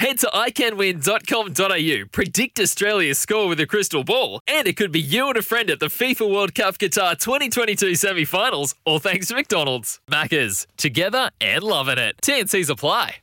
Head to iCanWin.com.au, predict Australia's score with a crystal ball, and it could be you and a friend at the FIFA World Cup Qatar 2022 semi finals, all thanks to McDonald's. Maccas, together and loving it. TNC's apply.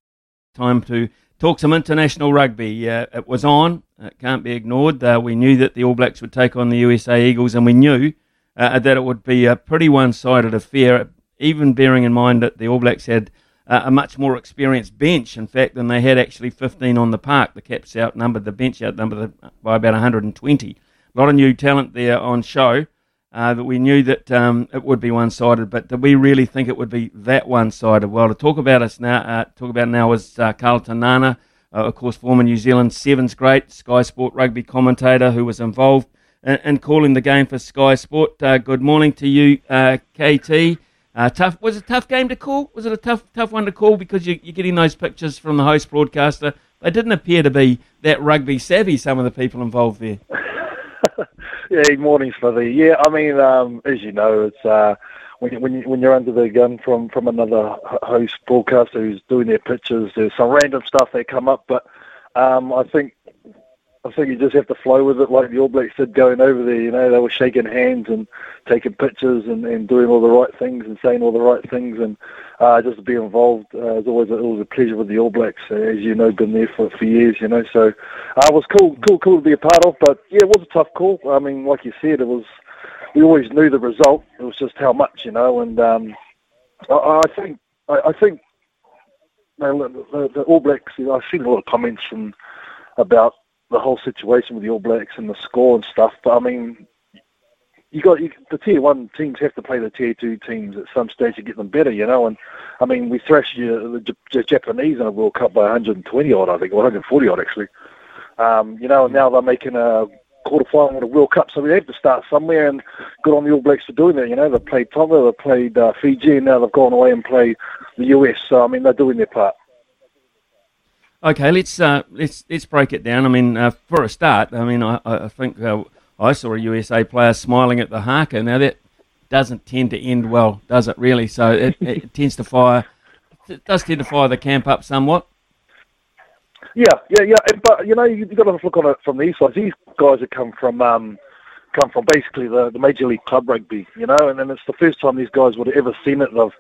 Time to talk some international rugby. Uh, it was on, it can't be ignored. Uh, we knew that the All Blacks would take on the USA Eagles, and we knew uh, that it would be a pretty one sided affair, even bearing in mind that the All Blacks had a much more experienced bench, in fact, than they had actually 15 on the park. The Caps outnumbered the bench outnumbered by about 120. A lot of new talent there on show. Uh, that we knew that um, it would be one-sided, but did we really think it would be that one-sided? Well, to talk about us now, uh, talk about now is uh, Karl Te Nana, uh, of course, former New Zealand Sevens great, Sky Sport rugby commentator who was involved in, in calling the game for Sky Sport. Uh, good morning to you, uh, KT. Uh, tough was it a tough game to call? Was it a tough tough one to call because you, are getting those pictures from the host broadcaster? They didn't appear to be that rugby savvy. Some of the people involved there. yeah, morning, Smithy. Yeah, I mean, um, as you know, it's uh, when when you, when you're under the gun from from another host broadcaster who's doing their pictures. There's some random stuff that come up, but um, I think I think you just have to flow with it like the All Blacks did going over there. You know, they were shaking hands and taking pictures and, and doing all the right things and saying all the right things and uh, just to be involved. Uh, it's always a, always a pleasure with the All Blacks, uh, as you know, been there for, for years. You know, so uh, it was cool, cool, cool to be a part of. But yeah, it was a tough call. I mean, like you said, it was. We always knew the result. It was just how much, you know. And um, I, I think, I, I think the, the, the All Blacks. You know, I've seen a lot of comments from about the whole situation with the All Blacks and the score and stuff. But I mean, you got you, the tier one teams have to play the tier two teams at some stage to get them better, you know. And I mean, we thrashed you, the, the Japanese in a World Cup by 120 odd, I think, or 140 odd actually. Um, you know, and now they're making a quarter final of the World Cup, so we have to start somewhere. And good on the All Blacks for doing that. You know, they played Tonga, they played uh, Fiji, and now they've gone away and played the US. So I mean, they're doing their part. Okay, let's uh, let's let's break it down. I mean, uh, for a start, I mean, I, I think uh, I saw a USA player smiling at the haka. Now that doesn't tend to end well, does it? Really? So it, it tends to fire. It does tend to fire the camp up somewhat. Yeah, yeah, yeah. But you know, you've got to look on it from these sides. These guys have come from um, come from basically the, the major league club rugby, you know, and then it's the first time these guys would have ever seen it. They've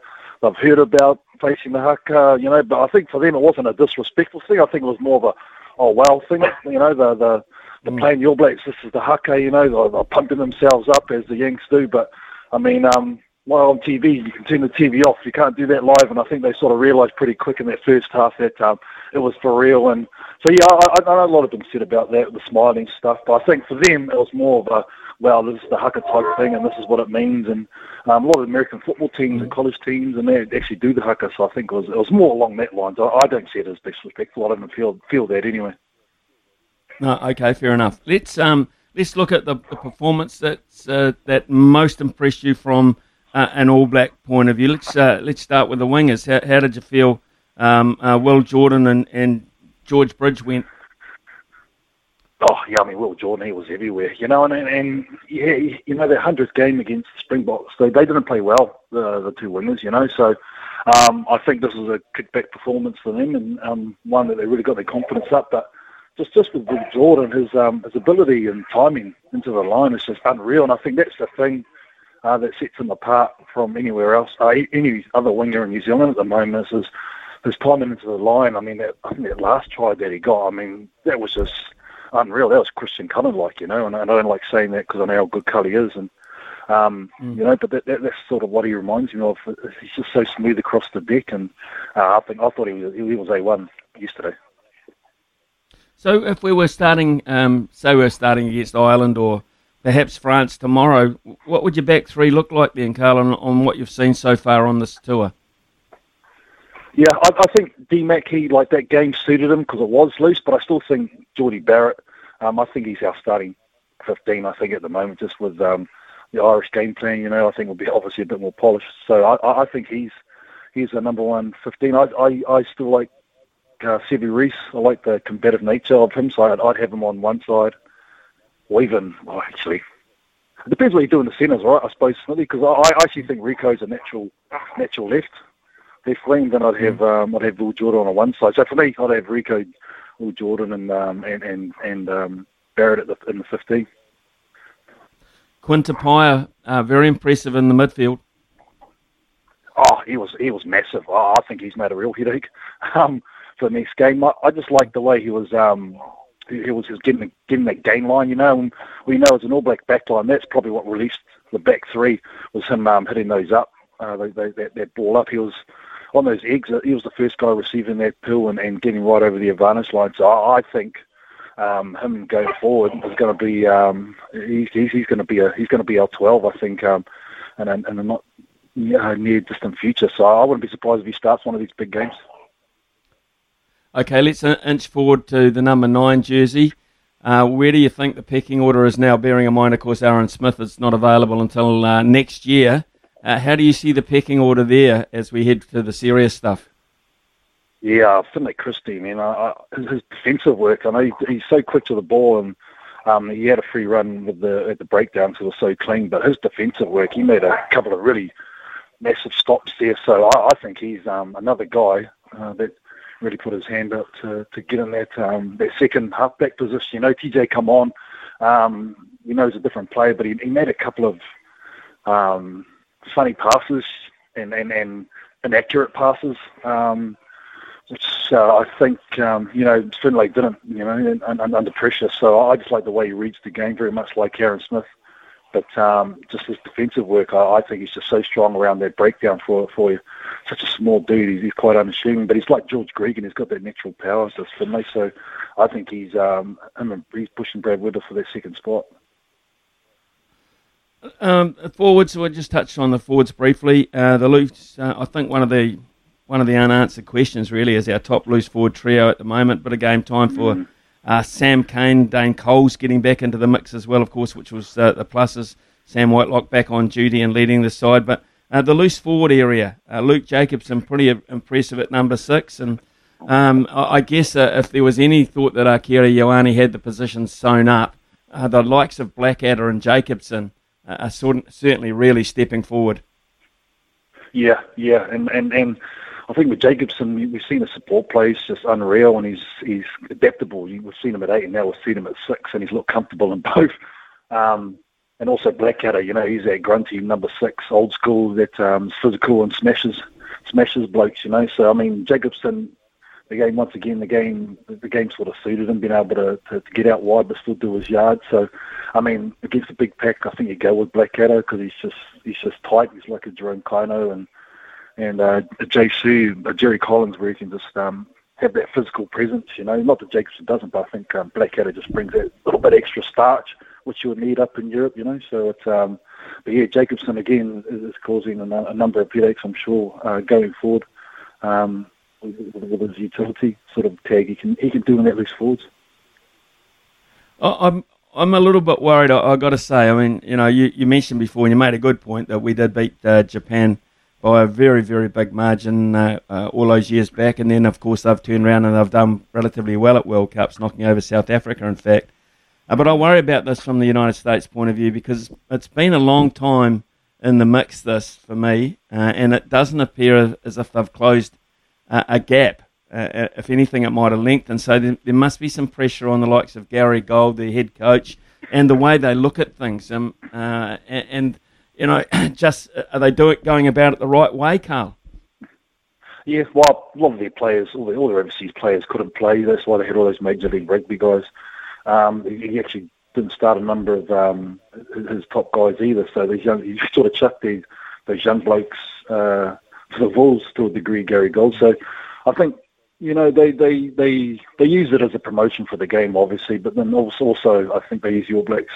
they've heard about facing the haka, you know. But I think for them it wasn't a disrespectful thing. I think it was more of a oh well thing, you know. The the the mm. playing All Blacks, this is the haka, you know. They're, they're pumping themselves up as the Yanks do. But I mean, um, while on TV, you can turn the TV off. You can't do that live. And I think they sort of realised pretty quick in that first half that um, it was for real. And so yeah, I, I know a lot of them said about that, the smiling stuff. But I think for them it was more of a well, this is the haka type thing, and this is what it means. And um, a lot of American football teams and college teams, and they actually do the haka. So I think it was it was more along that lines. I, I don't see it as disrespectful. I don't feel feel that anyway. No, okay, fair enough. Let's um let's look at the, the performance that's uh, that most impressed you from uh, an All Black point of view. Let's uh, let's start with the wingers. How, how did you feel? Um, uh, Will Jordan and, and George Bridge went yeah, I mean Will Jordan, he was everywhere, you know, and and yeah, you know their hundredth game against the Springboks, they they didn't play well, the the two winners, you know, so um, I think this was a kickback performance for them and um, one that they really got their confidence up. But just just with Will Jordan, his um, his ability and timing into the line is just unreal, and I think that's the thing uh, that sets him apart from anywhere else, uh, any other winger in New Zealand at the moment. Is his timing into the line. I mean, that, I think that last try that he got, I mean, that was just unreal. That was Christian Cullen like, you know, and I don't like saying that because I know how good Cully is. And Um, mm. You know, but that, that, that's sort of what he reminds me of. He's just so smooth across the deck, and uh, I think I thought he was he was a one yesterday. So if we were starting, um, say we are starting against Ireland or perhaps France tomorrow, what would your back three look like then, Carl, on, on what you've seen so far on this tour? Yeah, I, I think D Mac, he like that game suited him because it was loose, but I still think Jordie Barrett, um, I think he's our starting 15, I think, at the moment, just with um, the Irish game plan, you know, I think will be obviously a bit more polished. So I, I think he's he's the number one 15. I, I, I still like uh, Sevu Reece. I like the competitive nature of him, so I'd, I'd have him on one side. Or even, well, actually, it depends what you do in the centres, right? I suppose, because I, I actually think Rieko's a natural natural left left wing. Then I'd have um, I'd have Will Jordan on one side. So for me, I'd have Rieko, Will Jordan, and um, and and, and um, Barrett at the, in the 15. Quinn uh, very impressive in the midfield. Oh, he was he was massive. Oh, I think he's made a real headache um, for the next game. I, I just like the way he was. Um, he, he was just getting getting that gain line, you know. And we know as an All Black backline, that's probably what released the back three was him um, hitting those up, uh, they, they, that, that ball up. He was on those eggs. He was the first guy receiving that pill and, and getting right over the advantage line. So I, I think um, him going forward is going to be um, he's, he's, he's going to be a he's going to be our 12, I think, um, and and, not uh, near distant future. So I wouldn't be surprised if he starts one of these big games. Okay, let's inch forward to the number nine jersey. Uh, where do you think the pecking order is now? Bearing in mind, of course, Aaron Smith is not available until uh, next year. Uh, how do you see the pecking order there as we head to the serious stuff? Yeah, Finlay Christie, man, I, his defensive work. I know he, he's so quick to the ball, and um, he had a free run with the at the breakdown it was so clean. But his defensive work, he made a couple of really massive stops there. So I, I think he's um, another guy uh, that really put his hand up to, to get in that um, that second halfback position. You know, TJ come on. Um, you know, he's a different player, but he, he made a couple of um, funny passes and, and, and inaccurate passes. Um, which uh, I think um, you know Finlay didn't, you know, and, and, under pressure. So I just like the way he reads the game, very much like Aaron Smith. But um, just his defensive work, I, I, think he's just so strong around that breakdown for for you. Such a small dude, he's, he's quite unassuming, but he's like George Gregan. He's got that natural power, just Finlay. So I think he's um, he's pushing Brad Whittle for that second spot. Um, forwards, I just touched on the forwards briefly. Uh, the loose, uh, I think one of the one of the unanswered questions really is our top loose forward trio at the moment. But a game time for mm. uh, Sam Cane, Dane Coles getting back into the mix as well, of course, which was uh, the pluses. Sam Whitelock back on duty and leading the side. But uh, the loose forward area, uh, Luke Jacobson, pretty impressive at number six. And um, I, guess uh, if there was any thought that Akira Ioane had the position sewn up, uh, the likes of Blackadder and Jacobson are certainly really stepping forward. Yeah, yeah, and and and I think with Jacobson, we've seen the support plays just unreal, and he's he's adaptable. We've seen him at eight, and now we've seen him at six, and he's looked comfortable in both. Um, and also Blackadder, you know, he's that grunty number six, old school, that um, physical and smashes smashes blokes, you know. So I mean, Jacobson, the game once again, the game the game sort of suited him, being able to, to, to get out wide but still do his yard. So, I mean, against a big pack, I think you go with Blackadder because he's just he's just tight. He's like a Jerome Kaino and and uh, JC, uh, Jerry Collins, where he can just um, have that physical presence. You know, not that Jacobson doesn't, but I think um, Blackadder just brings that little bit extra starch, which you would need up in Europe. You know, so it's. Um, but yeah, Jacobson again is, causing a, a, number of headaches, I'm sure, uh, going forward. Um, with, his utility sort of tag he can he can do in that loose forwards. I'm I'm a little bit worried. I, I got to say. I mean, you know, you, you mentioned before, and you made a good point that we did beat uh, Japan by a very, very big margin uh, uh, all those years back. And then, of course, they've turned around and they've done relatively well at World Cups, knocking over South Africa, in fact. Uh, but I worry about this from the United States point of view because it's been a long time in the mix, this, for me, uh, and it doesn't appear as if they've closed a gap. Uh, if anything, it might have lengthened. So there, there, must be some pressure on the likes of Gary Gold, the head coach, and the way they look at things. Um, and, and you know, just uh, are they doing going about it the right way, Carl? Yeah, well, a lot of their players, all the, all their overseas players, couldn't play. That's why they had all those major league rugby guys. Um, he actually didn't start a number of um, his top guys either. So these young, he sort of chucked these those young blokes uh, to the wolves to a degree, Gary Gold. So I think you know they they they they use it as a promotion for the game, obviously, but then also, I think they use All Blacks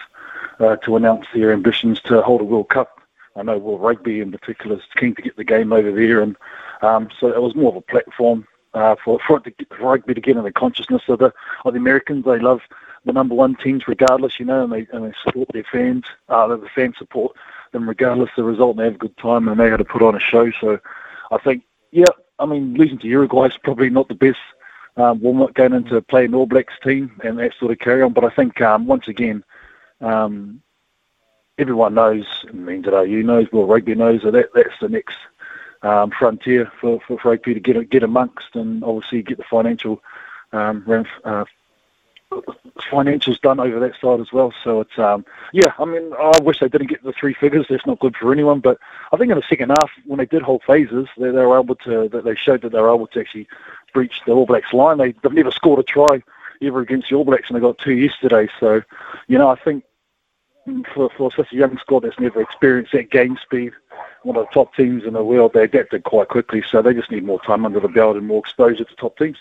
uh, to announce their ambitions to hold a World Cup. I know World Rugby in particular is keen to get the game over there, and um, so it was more of a platform uh, for for, to, for rugby to get in the consciousness of the of the Americans. They love the number one teams regardless, you know, and they and they support their fans. Uh, the fans support them regardless of the result, and they have a good time, and they had to put on a show. So I think, yeah, I mean, losing to Uruguay is probably not the best um, warm up going into playing All Blacks team and that sort of carry on. But I think um, once again, um, everyone knows, I mean, today you knows, well, rugby knows that, that that's the next um, frontier for, for, for rugby to get get amongst and obviously get the financial um, uh, financials done over that side as well. So it's um, yeah. I mean, I wish they didn't get the three figures. That's not good for anyone. But I think in the second half, when they did hold phases, they, they were able to. That they showed that they were able to actually breach the All Blacks line. They, they've never scored a try ever against the All Blacks, and they got two yesterday. So you know, I think for, for such a young squad that's never experienced that game speed, one of the top teams in the world, they adapted quite quickly. So they just need more time under the belt and more exposure to top teams.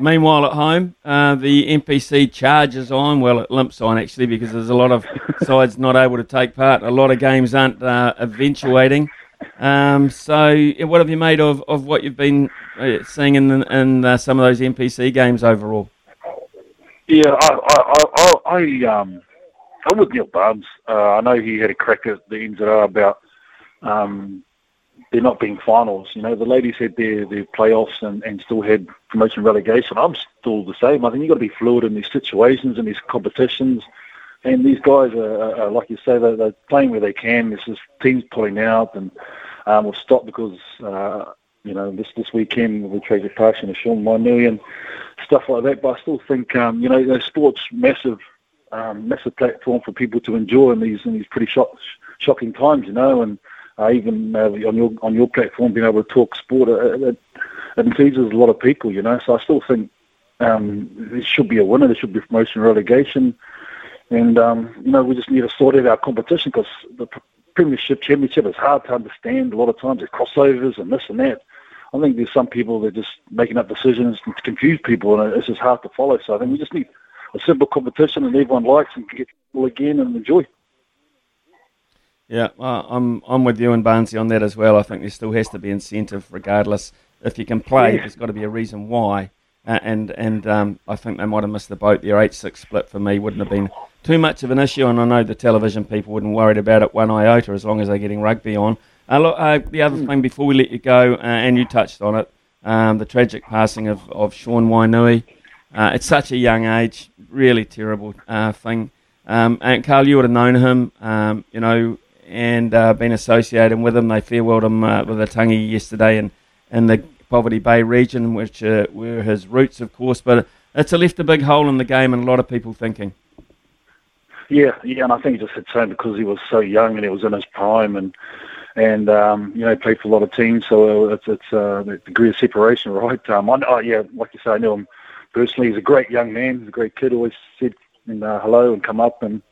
Meanwhile, at home, uh, the NPC charges on. Well, it limps on actually because there's a lot of sides not able to take part. A lot of games aren't uh, eventuating. Um, so, what have you made of, of what you've been uh, seeing in, in uh, some of those NPC games overall? Yeah, I, I, I, I um, I'm with Neil Barnes. Uh, I know he had a crack at the NZR about um, there not being finals. You know, the ladies had their, their playoffs and, and still had promotion relegation. I'm still the same. I think you've got to be fluid in these situations and these competitions. And these guys are, are like you say, they're, they're, playing where they can. This is teams pulling out and um, will stop because, uh, you know, this this weekend with Tracy Parks and Sean Wainui and stuff like that. But I still think, um, you know, you know sports massive, um, massive platform for people to enjoy in these in these pretty shock, shocking times, you know, and uh, even uh, on your on your platform, being able to talk sport, it, it, enthuses a lot of people, you know. So I still think um, there should be a winner. There should be promotion relegation, and um, you know we just need to sort out our competition because the Premiership Championship is hard to understand. A lot of times there's crossovers and this and that. I think there's some people that are just making up decisions to confuse people, and it's just hard to follow. So I think we just need a simple competition and everyone likes and can get again and enjoy. Yeah, well, I'm I'm with you and Barnesy on that as well. I think there still has to be incentive, regardless. If you can play, yeah. there's got to be a reason why. Uh, and and um, I think they might have missed the boat. Their eight six split for me wouldn't have been too much of an issue, and I know the television people wouldn't worried about it one iota as long as they're getting rugby on. Uh, look, uh, the other mm. thing before we let you go, uh, and you touched on it, um, the tragic passing of, of Sean Wainui. Uh, it's such a young age, really terrible uh, thing. Um, and Carl, you would have known him. Um, you know, and uh, been associated with him. They farewelled him uh, with a tangi yesterday in, in the Poverty Bay region, which uh, were his roots, of course. But it's left a big hole in the game, and a lot of people thinking. Yeah, yeah, and I think just hit home because he was so young and he was in his prime, and and um, you know played for a lot of teams, so it's it's uh, the degree of separation, right? Um, I, oh yeah, like you say, I knew him personally. He's a great young man. He's a great kid. Always said and, uh, hello and come up and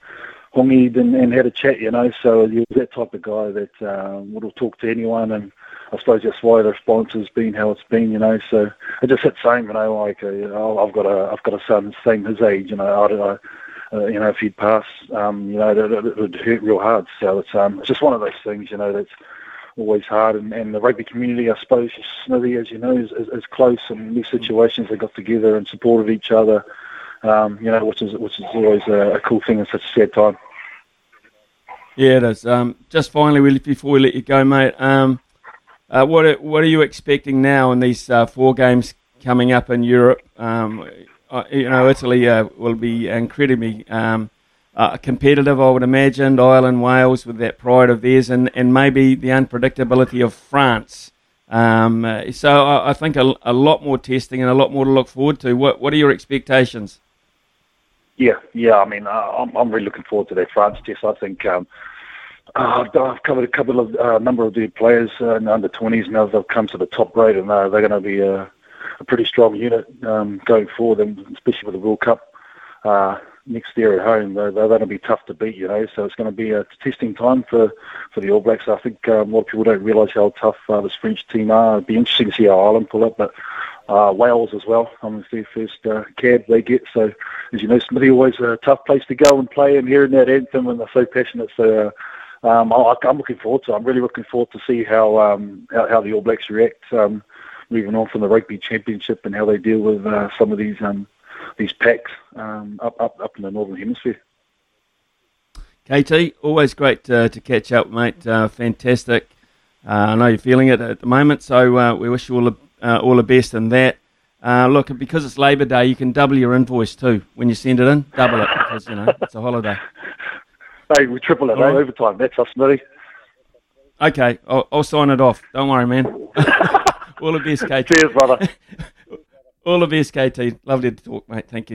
hongied and, and had a chat, you know. So he was that type of guy that uh, would talk to anyone, and I suppose that's why the response has been how it's been, you know. So it just hits home, you know. Like uh, you know, I've got a I've got a son same his age, you know. I don't know. Uh, you know, if he'd pass, um, you know, it, it, would hurt real hard. So it's um, it's just one of those things, you know, that's always hard. And, and the rugby community, I suppose, Smithy, as you know, is, is, is close. And in these situations, they got together and supported each other. Um, you know, which is which is always a, a cool thing in such a sad time. Yeah, it is. Um, just finally, before we let you go, mate, um, uh, what are, what are you expecting now in these uh, four games coming up in Europe? Um, uh, you know, Italy uh, will be incredibly um, uh, competitive, I would imagine. Ireland, Wales, with that pride of theirs, and, and maybe the unpredictability of France. Um, uh, so I, I think a, a, lot more testing and a lot more to look forward to. What What are your expectations? Yeah, yeah. I mean, uh, I'm, I'm really looking forward to that France test. I think um, uh, I've covered a couple of uh, number of the players uh, in the under 20s now. They've come to the top grade, and uh, they're going to be a, a, pretty strong unit um, going forward, and especially with the World Cup uh, next year at home, they're, they're going to be tough to beat, you know. So it's going to be a testing time for, for the All Blacks. I think um, a lot of people don't realise how tough uh, this French team are. It'd be interesting to see how Ireland pull it, but uh, Wales as well. I mean, it's their first uh, cab they get. So, as you know, Smithy always a tough place to go and play, and hearing that anthem and they're so passionate. So. Uh, um, I, I'm looking forward to. I'm really looking forward to see how um, how, how the All Blacks react um, moving on from the rugby championship and how they deal with uh, some of these um, these packs um, up, up up in the northern hemisphere. KT, always great uh, to catch up, mate. Uh, fantastic. Uh, I know you're feeling it at the moment, so we wish you all the uh, all the best in that. Uh, look, because it's Labor Day, you can double your invoice too when you send it in. Double it because you know it's a holiday. Hey, we triple it, eh? right. Overtime. That's us, Smithy. Okay, I'll, I'll sign it off. Don't worry, man. all the best, KT. Cheers, brother. All the best, KT. Lovely to talk, mate. Thank you.